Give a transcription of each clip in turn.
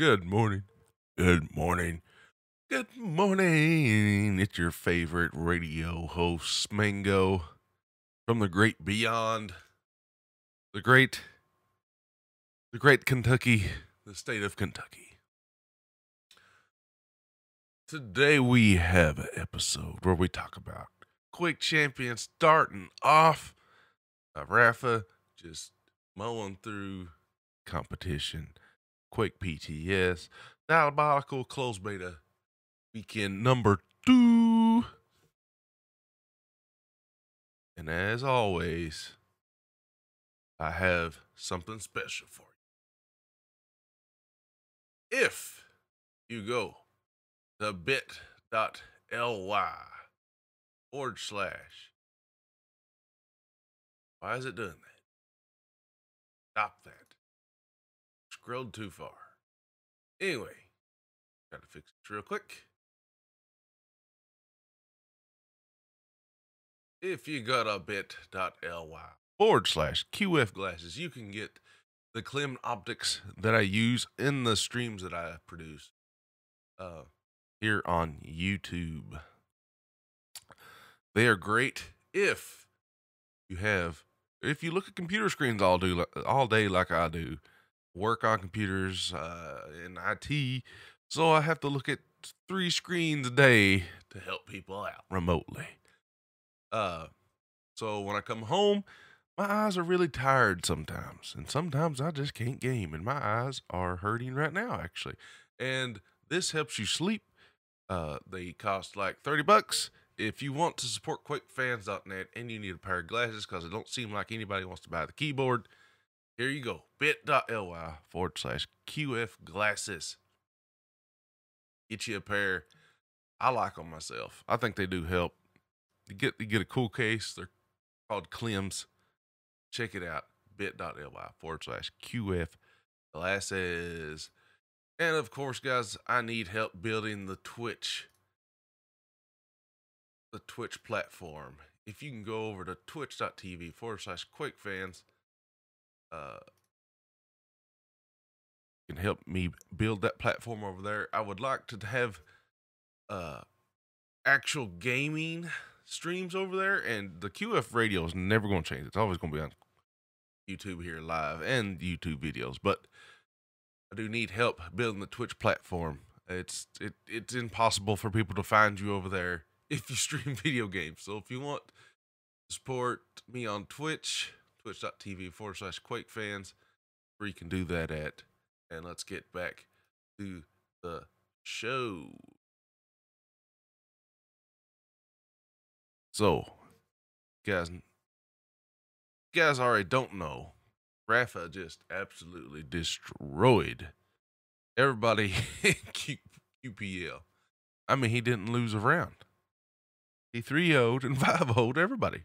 Good morning. Good morning. Good morning. It's your favorite radio host, Smango, from the great beyond, the great, the great Kentucky, the state of Kentucky. Today we have an episode where we talk about Quake Champion starting off. Rapha just mowing through competition. Quake PTS, Diabotical Close Beta Weekend number two. And as always, I have something special for you. If you go to bit.ly forward slash, why is it doing that? Stop that scrolled too far. Anyway, gotta fix it real quick. If you go to bit.ly forward slash QF glasses, you can get the Klim optics that I use in the streams that I produce uh, here on YouTube. They are great if you have, if you look at computer screens all do all day like I do, work on computers uh, in IT, so I have to look at three screens a day to help people out remotely. Uh, so when I come home, my eyes are really tired sometimes, and sometimes I just can't game, and my eyes are hurting right now, actually. And this helps you sleep. Uh, they cost like 30 bucks. If you want to support QuakeFans.net and you need a pair of glasses because it don't seem like anybody wants to buy the keyboard, here you go. bit.ly forward slash QF glasses. Get you a pair. I like them myself. I think they do help. You get you get a cool case. They're called Klims. Check it out. bit.ly forward slash QF glasses. And of course, guys, I need help building the Twitch. The Twitch platform. If you can go over to twitch.tv forward slash QuakeFans uh, can help me build that platform over there. I would like to have uh, actual gaming streams over there, and the QF radio is never going to change. It's always going to be on YouTube here live and YouTube videos. But I do need help building the Twitch platform. It's it it's impossible for people to find you over there if you stream video games. So if you want support me on Twitch, twitch.tv forward slash Quake fans, where you can do that at. And let's get back to the show. So, guys, guys already don't know, Rapha just absolutely destroyed everybody in Q- QPL. I mean, he didn't lose a round. He 3 0'd and 5 0'd everybody.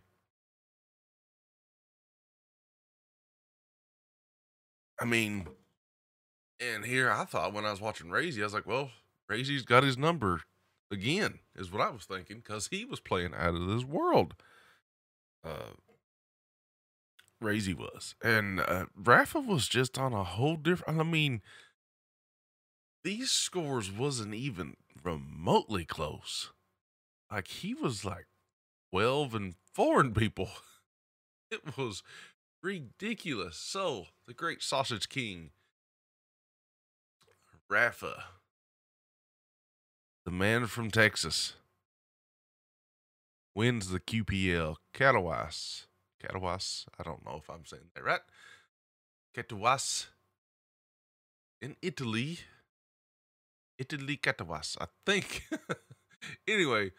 I mean, and here I thought when I was watching Raisy, I was like, well, Raisy's got his number again, is what I was thinking, because he was playing out of this world. Uh, Raisy was. And uh, Rapha was just on a whole different. I mean, these scores wasn't even remotely close. Like he was like 12 and 4 in people. It was ridiculous. So, the great sausage king, Rapha, the man from Texas, wins the QPL Katowice. Katowice. I don't know if I'm saying that right. Katowice in Italy. Italy Katowice, I think. anyway,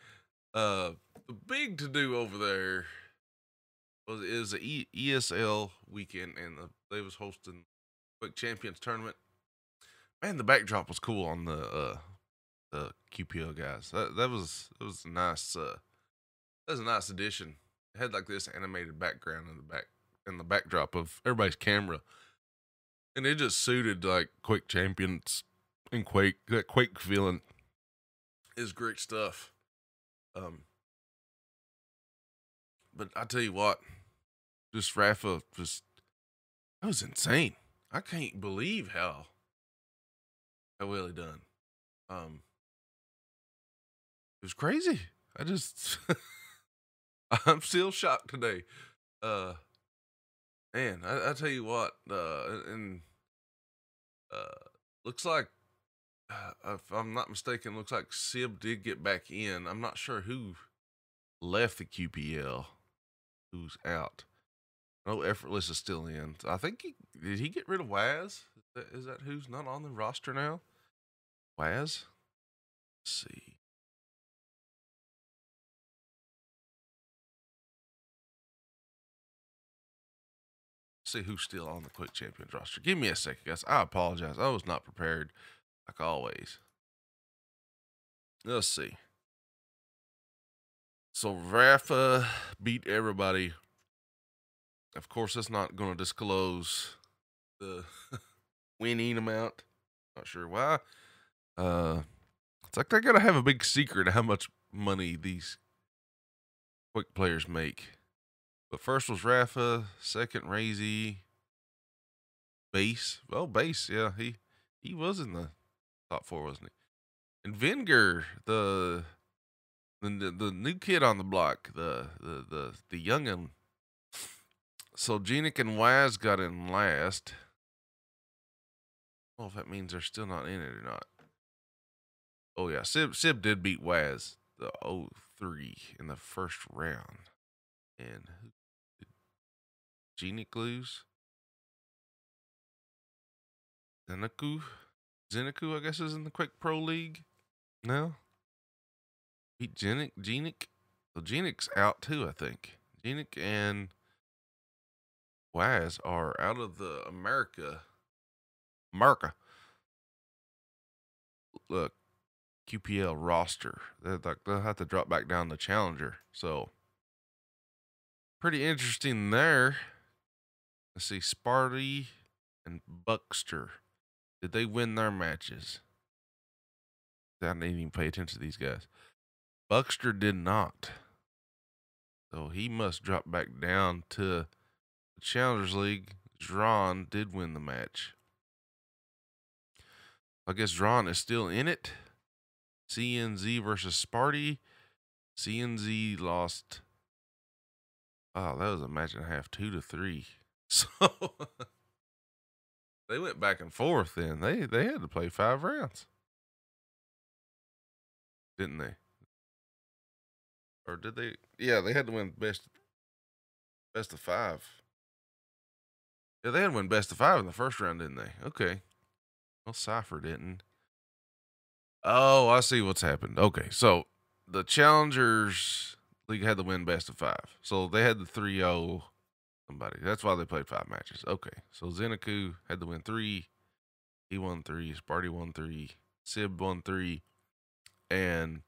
uh, the big to do over there was is a e- ESL weekend, and the, they was hosting Quake Champions tournament. Man, the backdrop was cool on the uh, the QPL guys. That that was it was a nice uh, that was a nice addition. It had like this animated background in the back in the backdrop of everybody's camera, and it just suited like Quake Champions and Quake that Quake feeling is great stuff. Um, but I tell you what, just Rapha, just that was insane. I can't believe how How well he done. Um, it was crazy. I just, I'm still shocked today. Uh, man, I, I tell you what, uh, and uh, looks like, uh, if I'm not mistaken, looks like Sib did get back in. I'm not sure who left the QPL, who's out. No, effortless is still in. I think he did. He get rid of Waz. Is that, is that who's not on the roster now? Waz. Let's see. see who's still on the Quake Champions roster. Give me a second, guys. I apologize. I was not prepared, like always. Let's see. So Rapha beat everybody. Of course, it's not going to disclose the winning amount. Not sure why. Uh, it's like they got to have a big secret how much money these quick players make. But first was Rapha, second Raisy, Base. Well, Base, yeah, he he was in the top four, wasn't he? And Vengeur, the the the new kid on the block, the the the the youngin. So Genic and Waz got in last. I don't know if that means they're still not in it or not. Oh yeah, Sib Sib did beat Waz the 03 in the first round. And did Genic lose? Zeneku? Zeneku, I guess, is in the Quake Pro League now. Beat Genic. Genic. So Genic's out too, I think. Genic and Waz are out of the America. America. Look, QPL roster. They're like they'll have to drop back down to Challenger. So pretty interesting there. Let's see, Sparty and Buckster. Did they win their matches? I didn't even pay attention to these guys. Buckster did not. So he must drop back down to Challengers League. Dron did win the match. I guess Dron is still in it. CNZ versus Sparty. CNZ lost. Oh, that was a match and a half, two to three. So they went back and forth then. They they had to play five rounds. Didn't they? Or did they yeah, they had to win best best of five. Yeah, they had win best of five in the first round, didn't they? Okay. Well, Cypher didn't. Oh, I see what's happened. Okay, so the Challengers League had to win best of five. So they had the 3 0 somebody. That's why they played five matches. Okay. So Zeneku had to win three. He won three. Sparty won three. Sib won three. And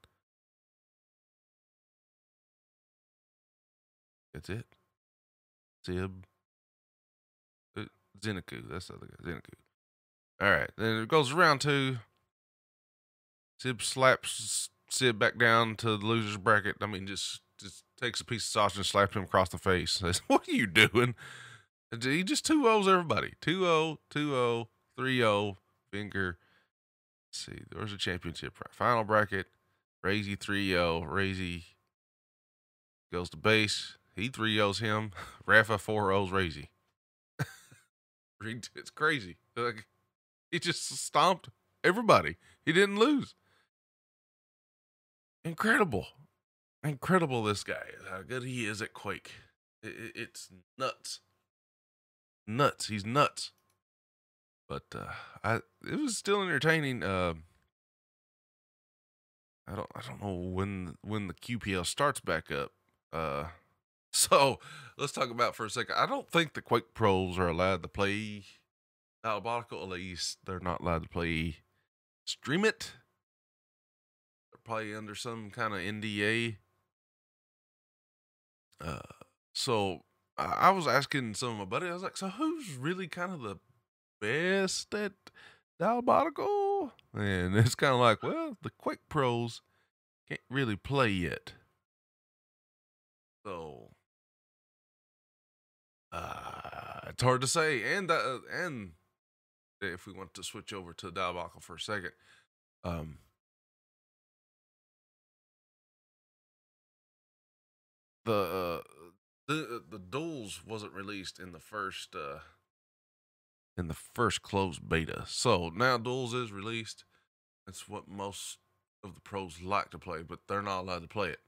that's it. Sib. Zeneku. That's the other guy. Zeneku. All right. Then it goes around two. Sib slaps Sib back down to the loser's bracket. I mean, just just takes a piece of sausage and slaps him across the face. Says, "What are you doing?" He just two O's everybody. 2-0, 2-0, 3-0, finger. Let's see, there's a championship final bracket. Raisy 3-0. Raisy goes to base. He 3-0s him. Rapha 4-0s Raisy. it's crazy. Like, he just stomped everybody. He didn't lose. Incredible incredible this guy how good he is at Quake. It, it, it's nuts. Nuts. He's nuts. But uh, I it was still entertaining. Uh, I don't I don't know when when the QPL starts back up. Uh, so let's talk about for a second. I don't think the Quake pros are allowed to play Diabotical. At least they're not allowed to play stream it. They're probably under some kind of NDA. Uh, so I, was asking some of my buddies, I was like, so who's really kind of the best at Diabotical? And it's kind of like, well, the Quake Pros can't really play yet. So uh, it's hard to say. And uh, and if we want to switch over to Diabotical for a second. Um, the uh, the the duels wasn't released in the first uh, in the first closed beta, so now duels is released. That's what most of the pros like to play, but they're not allowed to play it.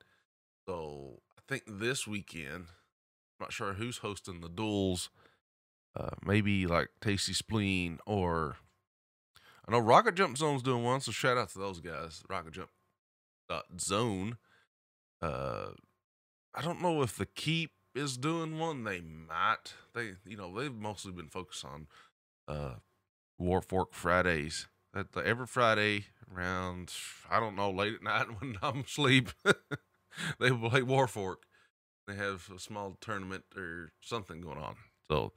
So I think this weekend, not sure who's hosting the duels. Uh, maybe like Tasty Spleen or I know Rocket Jump Zone's doing one, so shout out to those guys. Rocket Jump Zone. Uh, I don't know if the Keep is doing one. They might. They you know they've mostly been focused on uh Warfork Fridays. That every Friday around I don't know late at night when I'm asleep, they play Warfork. They have a small tournament or something going on. So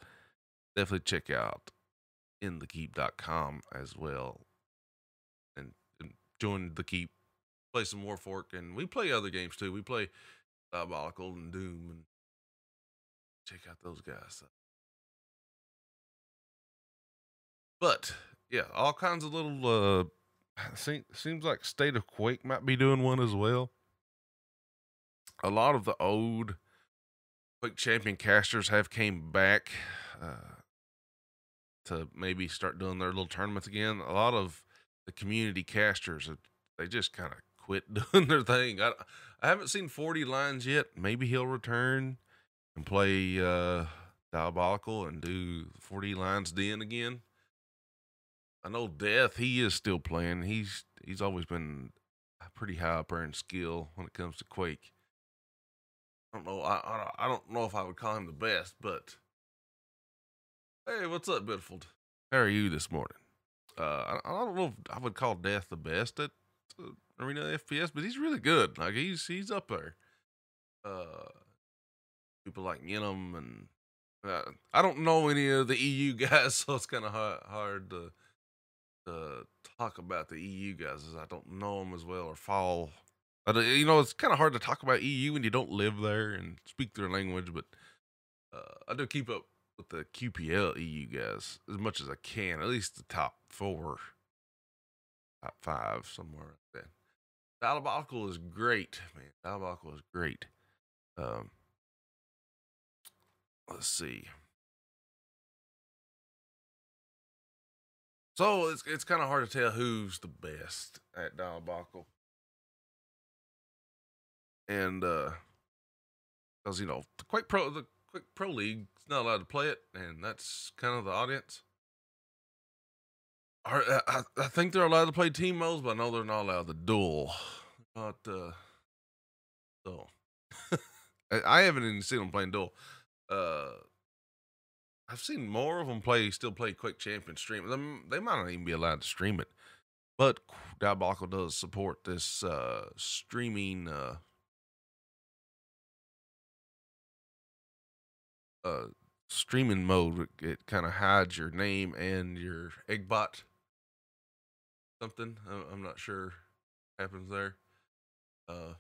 definitely check out inthekeep.com as well and, and join the keep. Play some warfork and we play other games too. We play diabotical and doom and check out those guys. But yeah all kinds of little uh seem, seems like state of quake might be doing one as well. A lot of the old quake champion casters have came back uh to maybe start doing their little tournaments again. A lot of the community casters, they just kind of quit doing their thing. I, I haven't seen 40 lines yet. Maybe he'll return and play uh, Diabotical and do 40 lines den again. I know Death, he is still playing. He's he's always been pretty high up there in skill when it comes to Quake. I don't know. I, I I don't know if I would call him the best, but Hey, what's up, Bitfield? How are you this morning? Uh, I, I, don't know if I would call Death the best at uh, Arena FPS, but he's really good. Like he's he's up there. Uh, people like Yenum and uh, I don't know any of the EU guys, so it's kind of hard, hard to to talk about the EU guys as I don't know them as well or fall. But, you know, it's kind of hard to talk about EU when you don't live there and speak their language. But uh, I do keep up with the QPL EU guys as much as I can, at least the top four, top five, somewhere like that. Diabotical is great, man. Diabotical is great. Um, let's see. So it's it's kind of hard to tell who's the best at Diabotical. And uh because you know the Quake Pro the Quake Pro League is not allowed to play it, and that's kind of the audience. Are, I, I think they're allowed to play team modes, but I know they're not allowed to duel. Not uh, so. I haven't even seen them playing duel. Uh, I've seen more of them play still play quake Champion stream. Them they might not even be allowed to stream it, but Diabotical does support this uh streaming uh uh, streaming mode, it kind of hides your name and your eggbot. Something I'm not sure happens there. Uh,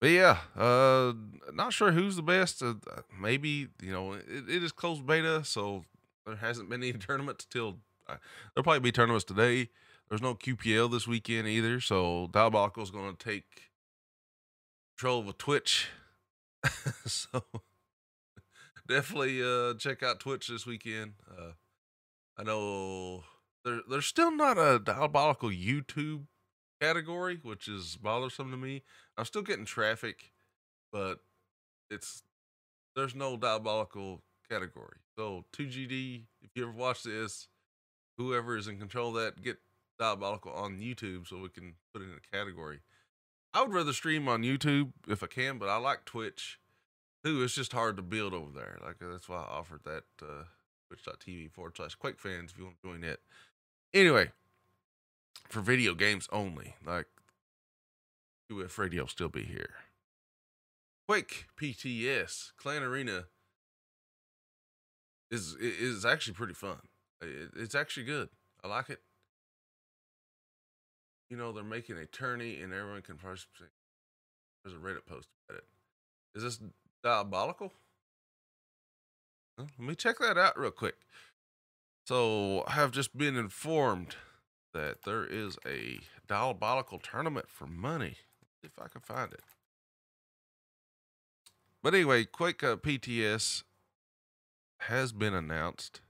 but yeah, uh, not sure who's the best. Uh, maybe you know it, it is closed beta, so there hasn't been any tournaments till uh, there'll probably be tournaments today. There's no QPL this weekend either, so Diabotical is going to take control of a Twitch so definitely uh check out Twitch this weekend. Uh I know there there's still not a diabotical YouTube category, which is bothersome to me. I'm still getting traffic, but it's there's no diabotical category. So 2GD, if you ever watch this, whoever is in control of that, get diabotical on YouTube so we can put it in a category. I would rather stream on YouTube if I can, but I like Twitch. Too, it's just hard to build over there. Like that's why I offered that uh, twitch.tv forward slash Quake fans if you want to join it. Anyway, for video games only, like QF Radio will still be here. Quake PTS Clan Arena is is actually pretty fun. It's actually good. I like it you know, they're making a tourney and everyone can participate. There's a Reddit post about it. Is this diabotical? Let me check that out real quick. So I have just been informed that there is a diabotical tournament for money. If I can find it. But anyway, Quake uh, PTS has been announced.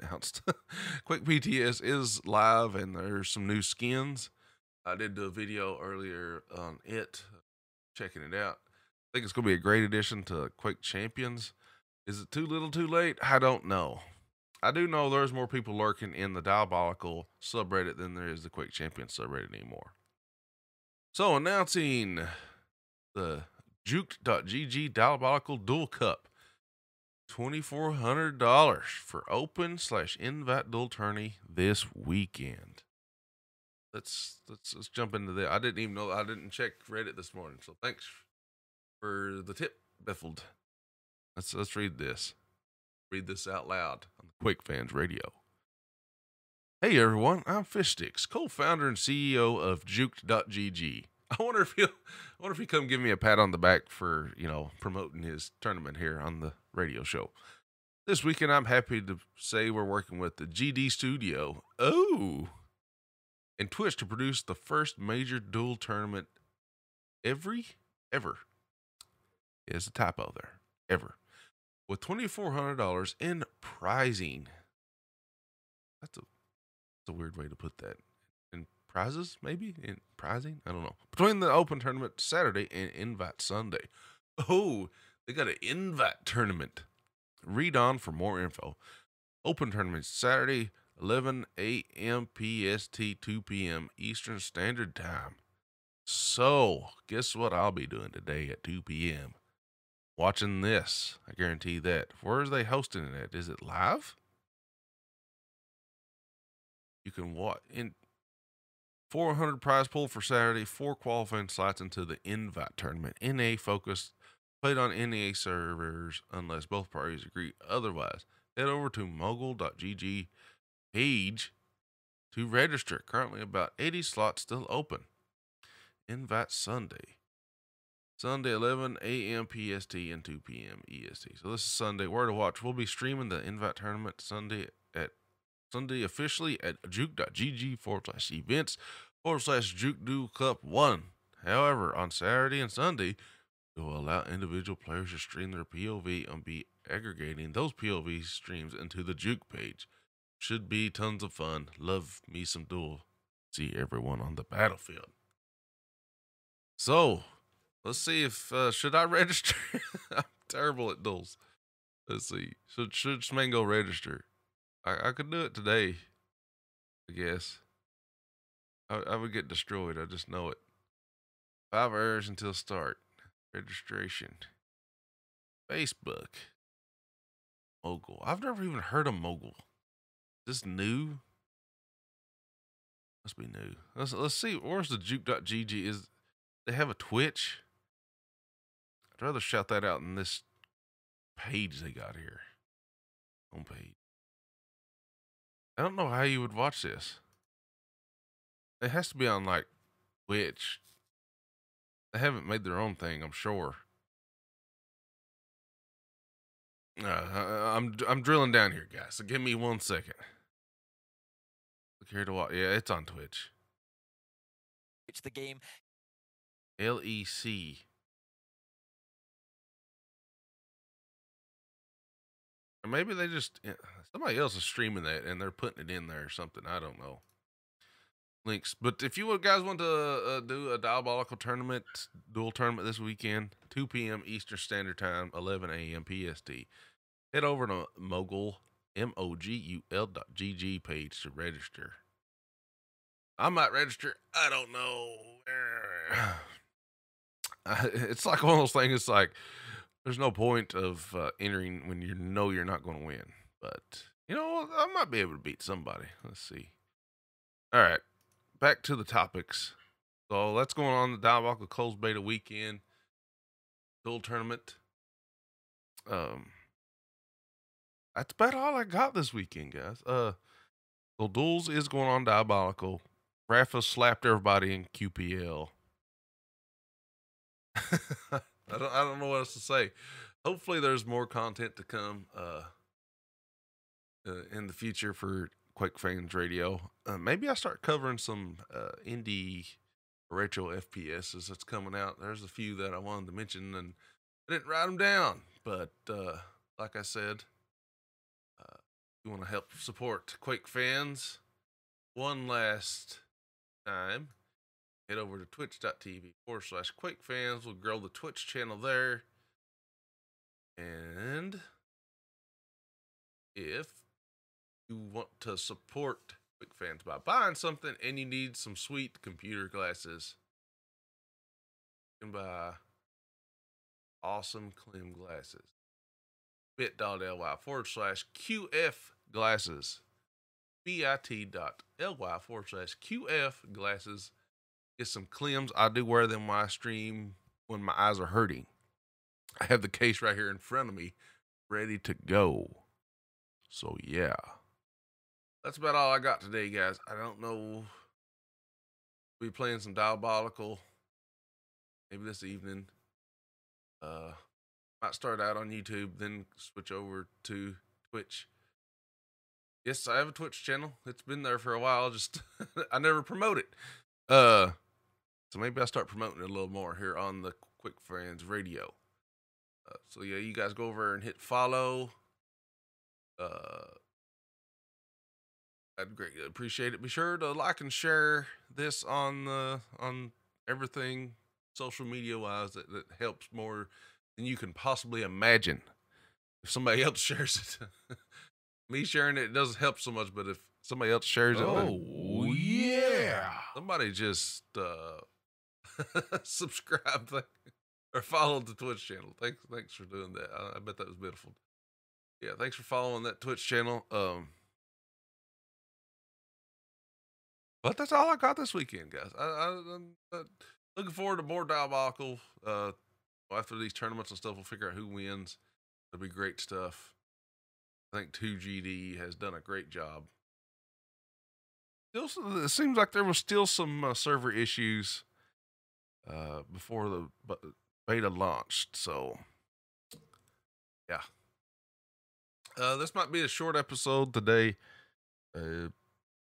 Announced. Quake PTS is live, and there's some new skins. I did do a video earlier on it, checking it out. I think it's going to be a great addition to Quake Champions. Is it too little, too late? I don't know. I do know there's more people lurking in the Diabotical subreddit than there is the Quake Champions subreddit anymore. So announcing the Juked.gg Diabotical Duel Cup. $2,400 for open slash invite duel tourney this weekend. Let's, let's let's jump into that. I didn't even know I didn't check Reddit this morning, so thanks for the tip, Biffled. Let's let's read this. Read this out loud on the Quake Fans Radio. Hey everyone, I'm Fishsticks, co-founder and CEO of Juked.gg. I wonder if he'll I wonder if he come give me a pat on the back for, you know, promoting his tournament here on the radio show. This weekend I'm happy to say we're working with the GD Studio. Oh. And Twitch to produce the first major duel tournament every ever. Is a typo there. Ever. With $2,400 in prizing. That's a, that's a weird way to put that prizes, maybe in prizing. I don't know. Between the open tournament Saturday and invite Sunday. Oh, they got an invite tournament. Read on for more info. Open tournament Saturday, 11 a.m. PST, 2 p.m. Eastern Standard Time. So, guess what I'll be doing today at 2 p.m. Watching this. I guarantee that. Where are they hosting it at? Is it live? You can watch in 400 prize pool for Saturday, four qualifying slots into the invite tournament. NA focused, played on NA servers unless both parties agree otherwise. Head over to mogul.gg page to register. Currently, about 80 slots still open. Invite Sunday. Sunday, 11 a.m. PST and 2 p.m. EST. So this is Sunday. Where to watch? We'll be streaming the invite tournament Sunday Sunday officially at juke.gg forward slash events forward slash juke duel cup one. However, on Saturday and Sunday, it will allow individual players to stream their POV and be aggregating those POV streams into the juke page. Should be tons of fun. Love me some duel. See everyone on the battlefield. So, let's see if uh, should I register? I'm terrible at duels. Let's see. Should should Smango register? I, I could do it today, I guess. I, I would get destroyed. I just know it. Five hours until start. Registration. Facebook. Mogul. I've never even heard of Mogul. Is this new? Must be new. Let's let's see. Where's the juke.gg? Is they have a Twitch? I'd rather shout that out in this page they got here. Homepage. I don't know how you would watch this. It has to be on like Twitch. They haven't made their own thing, I'm sure. Uh, I'm I'm drilling down here, guys. So give me one second. Look here to watch. Yeah, it's on Twitch. It's the game. L E C. maybe they just eh, somebody else is streaming that and they're putting it in there or something. I don't know. Links, but if you guys want to uh, do a diabotical tournament, duel tournament this weekend, 2 p.m. Eastern Standard Time, 11 a.m. PST, head over to Mogul M O G U L dot GG page to register. I might register. I don't know. It's like one of those things. It's like there's no point of uh, entering when you know you're not going to win. But you know, I might be able to beat somebody. Let's see. All right, back to the topics. So that's going on the Diabotical Closed Beta weekend duel tournament. Um, that's about all I got this weekend, guys. Uh, so duels is going on Diabotical. Rapha slapped everybody in QPL. I don't I don't know what else to say. Hopefully there's more content to come. Uh uh, in the future for Quake Fans Radio. Uh, maybe I start covering some uh, indie retro FPSs that's coming out. There's a few that I wanted to mention and I didn't write them down, but uh, like I said, uh, you want to help support Quake fans one last time. Head over to twitch.tv forward slash Quake fans. We'll grow the Twitch channel there. And if you want to support Quake fans by buying something and you need some sweet computer glasses, you can buy awesome Klim glasses. bit.ly forward slash QF glasses. bit.ly forward slash QF glasses. Get some Klims. I do wear them when I stream when my eyes are hurting. I have the case right here in front of me, ready to go. So yeah. That's about all I got today, guys. I don't know. We'll be playing some diabotical maybe this evening. Uh might start out on YouTube, then switch over to Twitch. Yes, I have a Twitch channel. It's been there for a while. Just I never promote it. Uh so maybe I'll start promoting it a little more here on the Quick Friends Radio. Uh, so yeah, you guys go over and hit follow. Uh, I'd greatly appreciate it. Be sure to like and share this on the on everything social media wise. That, that helps more than you can possibly imagine. If somebody else shares it, me sharing it doesn't help so much. But if somebody else shares it, Oh, yeah. somebody just uh subscribe th- or follow the Twitch channel. Thanks, thanks for doing that. I, I bet that was beautiful. Yeah, thanks for following that Twitch channel. Um, but that's all I got this weekend, guys. I, I'm uh, looking forward to more diabotical. Uh, after these tournaments and stuff, we'll figure out who wins. It'll be great stuff. I think 2GD has done a great job. Still, it seems like there was still some uh, server issues uh, before the beta launched. So, yeah. Uh, this might be a short episode today. Uh,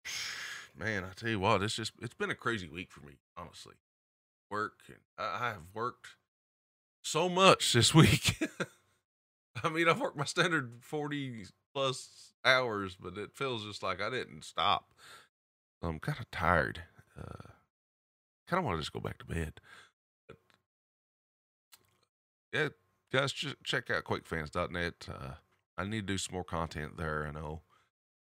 man, I tell you what, it's just it's been a crazy week for me, honestly. Work, and I, have worked so much this week. I mean, I've worked my standard forty plus hours, but it feels just like I didn't stop. I'm kind of tired. Uh, kind of want to just go back to bed. But yeah, guys, ch- check out QuakeFans.net. Uh, I need to do some more content there. I know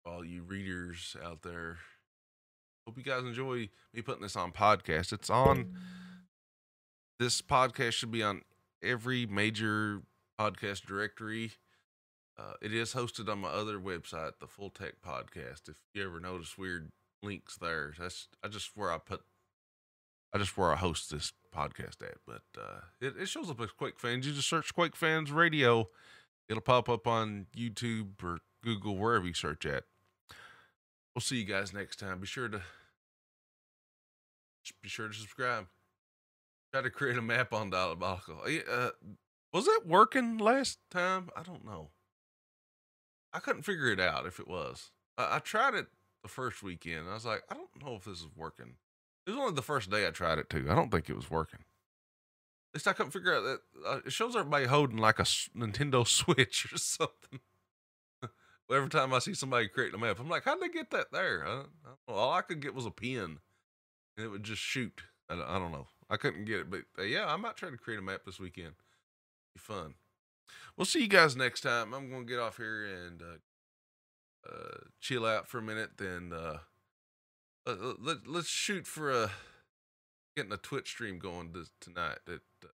all you readers out there. Hope you guys enjoy me putting this on podcast. It's on. This podcast should be on every major podcast directory. Uh, it is hosted on my other website, the Full Tech Podcast. If you ever notice weird links there, that's I just where I put I just where I host this podcast at. But uh, it, it shows up as Quake Fans. You just search Quake Fans Radio. It'll pop up on YouTube or Google, wherever you search at. We'll see you guys next time. Be sure to be sure to subscribe. Try to create a map on Diabotical. Uh, was that working last time? I don't know. I couldn't figure it out if it was. I, I tried it the first weekend. I was like, I don't know if this is working. It was only the first day I tried it too. I don't think it was working. At least I couldn't figure out that. Uh, it shows everybody holding like a s- Nintendo Switch or something. Every time I see somebody creating a map, I'm like, how'd they get that there? I, don't- I don't. All I could get was a pin, and it would just shoot. I, don't- I don't know. I couldn't get it, but uh, yeah, I might try to create a map this weekend. Be fun. We'll see you guys next time. I'm gonna get off here and uh, uh, chill out for a minute. Then uh, let, let, let's shoot for a getting a Twitch stream going tonight. At, uh,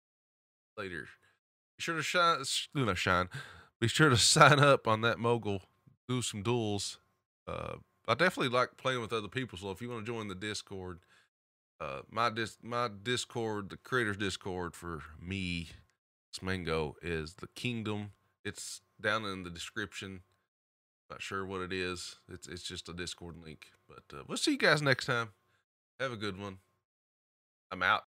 later. Be sure to shine. No, shine. Be sure to sign up on that mogul. Do some duels. Uh, I definitely like playing with other people. So if you want to join the Discord, uh, my dis my Discord, the creators Discord for me, Smango, is the Kingdom. It's down in the description. Not sure what it is. It's it's just a Discord link. But uh, we'll see you guys next time. Have a good one. I'm out.